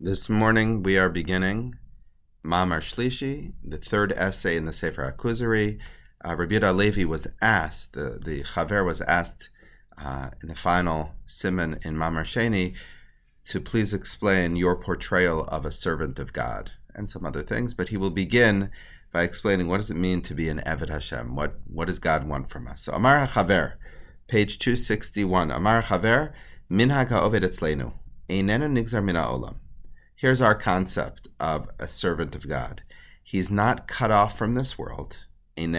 This morning we are beginning Mamar Shlishi, the third essay in the Sefer HaKuzari. Uh, Rabbi Yehuda Levi was asked, the, the Chaver was asked uh, in the final simon in Mamar Sheni to please explain your portrayal of a servant of God and some other things, but he will begin by explaining what does it mean to be an Eved Hashem? What, what does God want from us? So Amar HaChaver, page 261. Amar HaChaver, Minhag HaOved Etzleinu, Einenu Nigzar Mina Olam. Here's our concept of a servant of God. He's not cut off from this world. If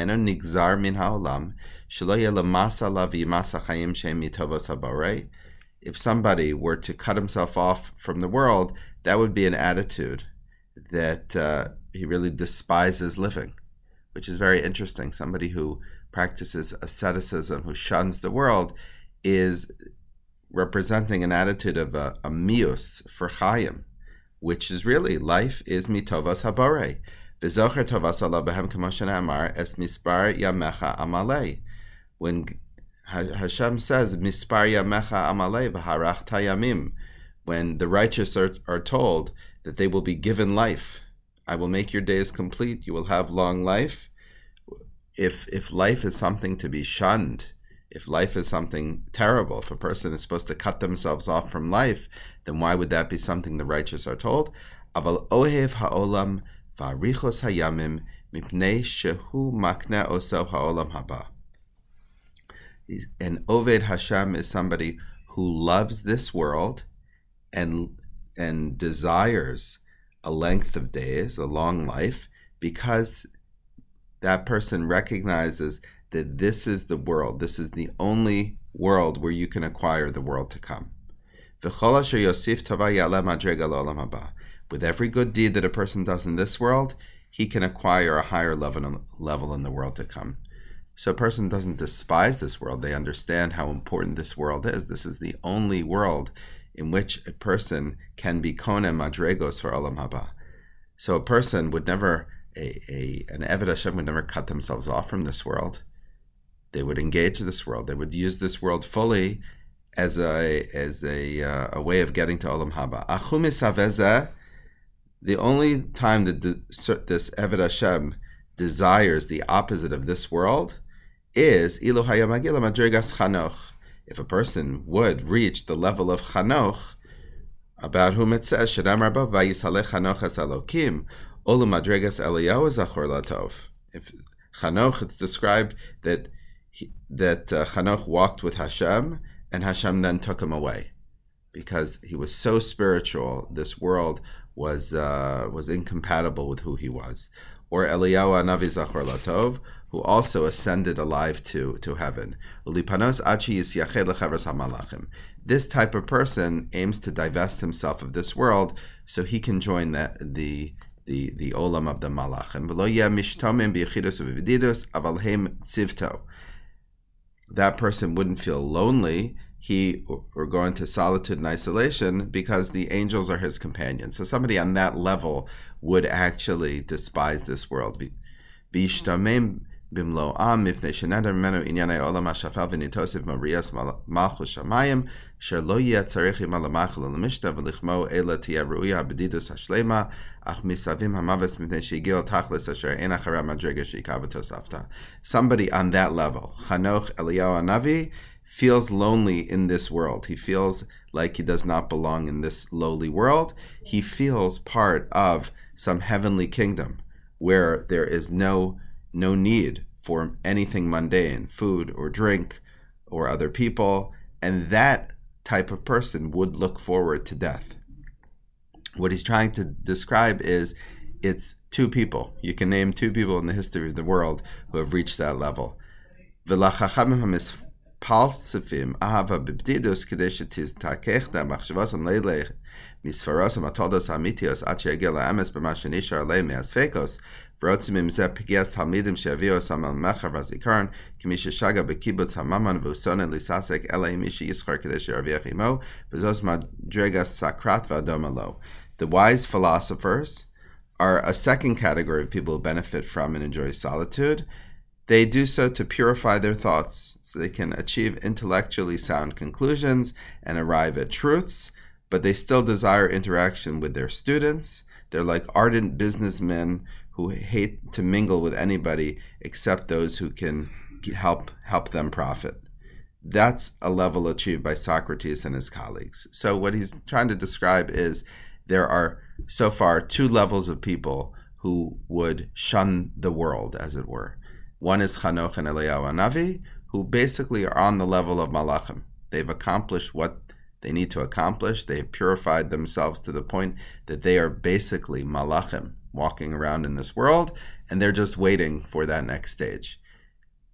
somebody were to cut himself off from the world, that would be an attitude that uh, he really despises living, which is very interesting. Somebody who practices asceticism, who shuns the world, is representing an attitude of a, a mius for chayim which is really life is mitovas habare. V'zocher tovas Allah behem k'moshen amar es mispar yamecha amalei. When Hashem says mispar yamecha amalei v'harach tayamim, when the righteous are, are told that they will be given life, I will make your days complete. You will have long life. If if life is something to be shunned, if life is something terrible, if a person is supposed to cut themselves off from life, then why would that be something the righteous are told? Aval ohev ha'olam va'richos hayamim mipnei shehu ha'olam haba. And Oved Hashem is somebody who loves this world and and desires a length of days, a long life, because that person recognizes that this is the world. This is the only world where you can acquire the world to come. With every good deed that a person does in this world, he can acquire a higher level, in the world to come. So a person doesn't despise this world. They understand how important this world is. This is the only world in which a person can be kone madregos for olam haba. So a person would never, a, a an Eved Hashem would never cut themselves off from this world they would engage this world. They would use this world fully as a as a, uh, a way of getting to Olam Haba. Achumis the only time that this Eved Hashem desires the opposite of this world is Ilu Hayamagila Madrigas Chanoch. If a person would reach the level of Chanoch, about whom it says, Shadam Rabba Vayishalech Chanoch as Elokim, Olu Madrigas Eliyahu Zachor Latov. If Chanoch, it's described that that uh, Hanoch walked with Hashem, and Hashem then took him away because he was so spiritual. This world was uh, was incompatible with who he was. Or Eliyahu Anavi Zachor Latov, who also ascended alive to, to heaven. This type of person aims to divest himself of this world so he can join the the the, the olam of the malachim that person wouldn't feel lonely. He or go into solitude and isolation because the angels are his companions. So somebody on that level would actually despise this world. במלואם מפני שנדר ממנו ענייני עולם השפל וניתוסיף מריאס מלכו שמיים אשר לא יהיה צריך עמה למחל ולמשתה ולכמו אלא תהיה ראויה הבדידוס השלמה אך מסבים המוות מפני שהגיעו על תכלס אשר אין אחרי המדרגה שהיכה ותוספתא. Somebody on that level, חנוך אליהו הנביא, feels lonely in this world. He feels like he does not belong in this lowly world. He feels part of some heavenly kingdom where there is no no need for anything mundane, food or drink or other people. And that type of person would look forward to death. What he's trying to describe is it's two people. You can name two people in the history of the world who have reached that level. Palsefim Ahava Bibdidus Kadeshatis Takechta Machshavasam Leilech Misfarasam Atodos Hamitios Achiagela Ames Bamashanishar Le Measfekos Vrotzimim Zep Pigias Talmidim Shavios Amal Mechav Azikaran The wise philosophers are a second category of people who benefit from and enjoy solitude. They do so to purify their thoughts so they can achieve intellectually sound conclusions and arrive at truths. but they still desire interaction with their students. They're like ardent businessmen who hate to mingle with anybody except those who can help help them profit. That's a level achieved by Socrates and his colleagues. So what he's trying to describe is there are so far two levels of people who would shun the world, as it were. One is Chanoch and Eliyahu Navi, who basically are on the level of Malachim. They've accomplished what they need to accomplish. They have purified themselves to the point that they are basically Malachim walking around in this world, and they're just waiting for that next stage.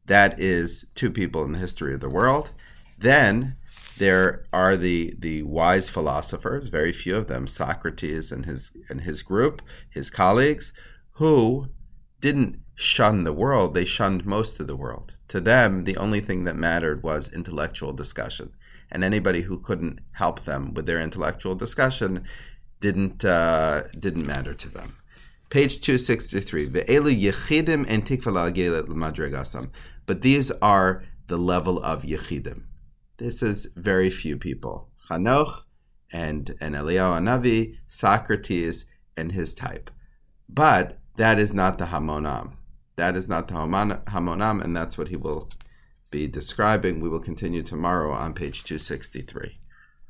That is two people in the history of the world. Then there are the the wise philosophers, very few of them, Socrates and his and his group, his colleagues, who didn't shun the world, they shunned most of the world. To them, the only thing that mattered was intellectual discussion. And anybody who couldn't help them with their intellectual discussion didn't uh, didn't matter to them. Page 263. But these are the level of yechidim. This is very few people. Chanoch and, and Eliyahu Navi, Socrates, and his type. But that is not the Hamonam. That is not the Hamonam, and that's what he will be describing. We will continue tomorrow on page 263.